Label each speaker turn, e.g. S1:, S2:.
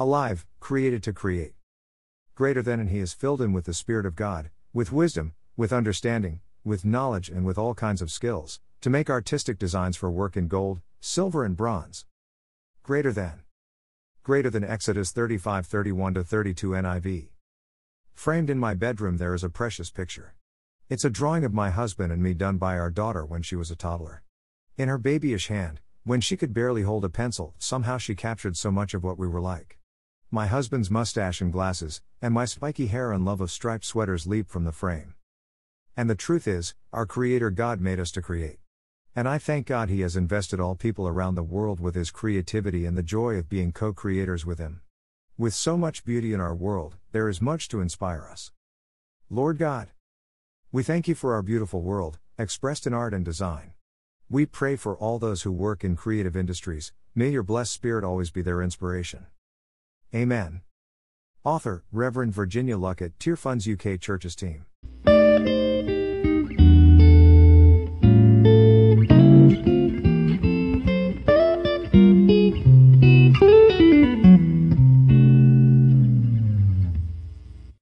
S1: Alive, created to create. Greater than, and he is filled in with the Spirit of God, with wisdom, with understanding, with knowledge, and with all kinds of skills, to make artistic designs for work in gold, silver, and bronze. Greater than. Greater than Exodus 35 31 32 NIV. Framed in my bedroom, there is a precious picture. It's a drawing of my husband and me done by our daughter when she was a toddler. In her babyish hand, when she could barely hold a pencil, somehow she captured so much of what we were like. My husband's mustache and glasses, and my spiky hair and love of striped sweaters leap from the frame. And the truth is, our Creator God made us to create. And I thank God He has invested all people around the world with His creativity and the joy of being co creators with Him. With so much beauty in our world, there is much to inspire us. Lord God, we thank you for our beautiful world, expressed in art and design. We pray for all those who work in creative industries, may your blessed spirit always be their inspiration. Amen. Author, Reverend Virginia Luckett, Tearfund's UK Churches Team.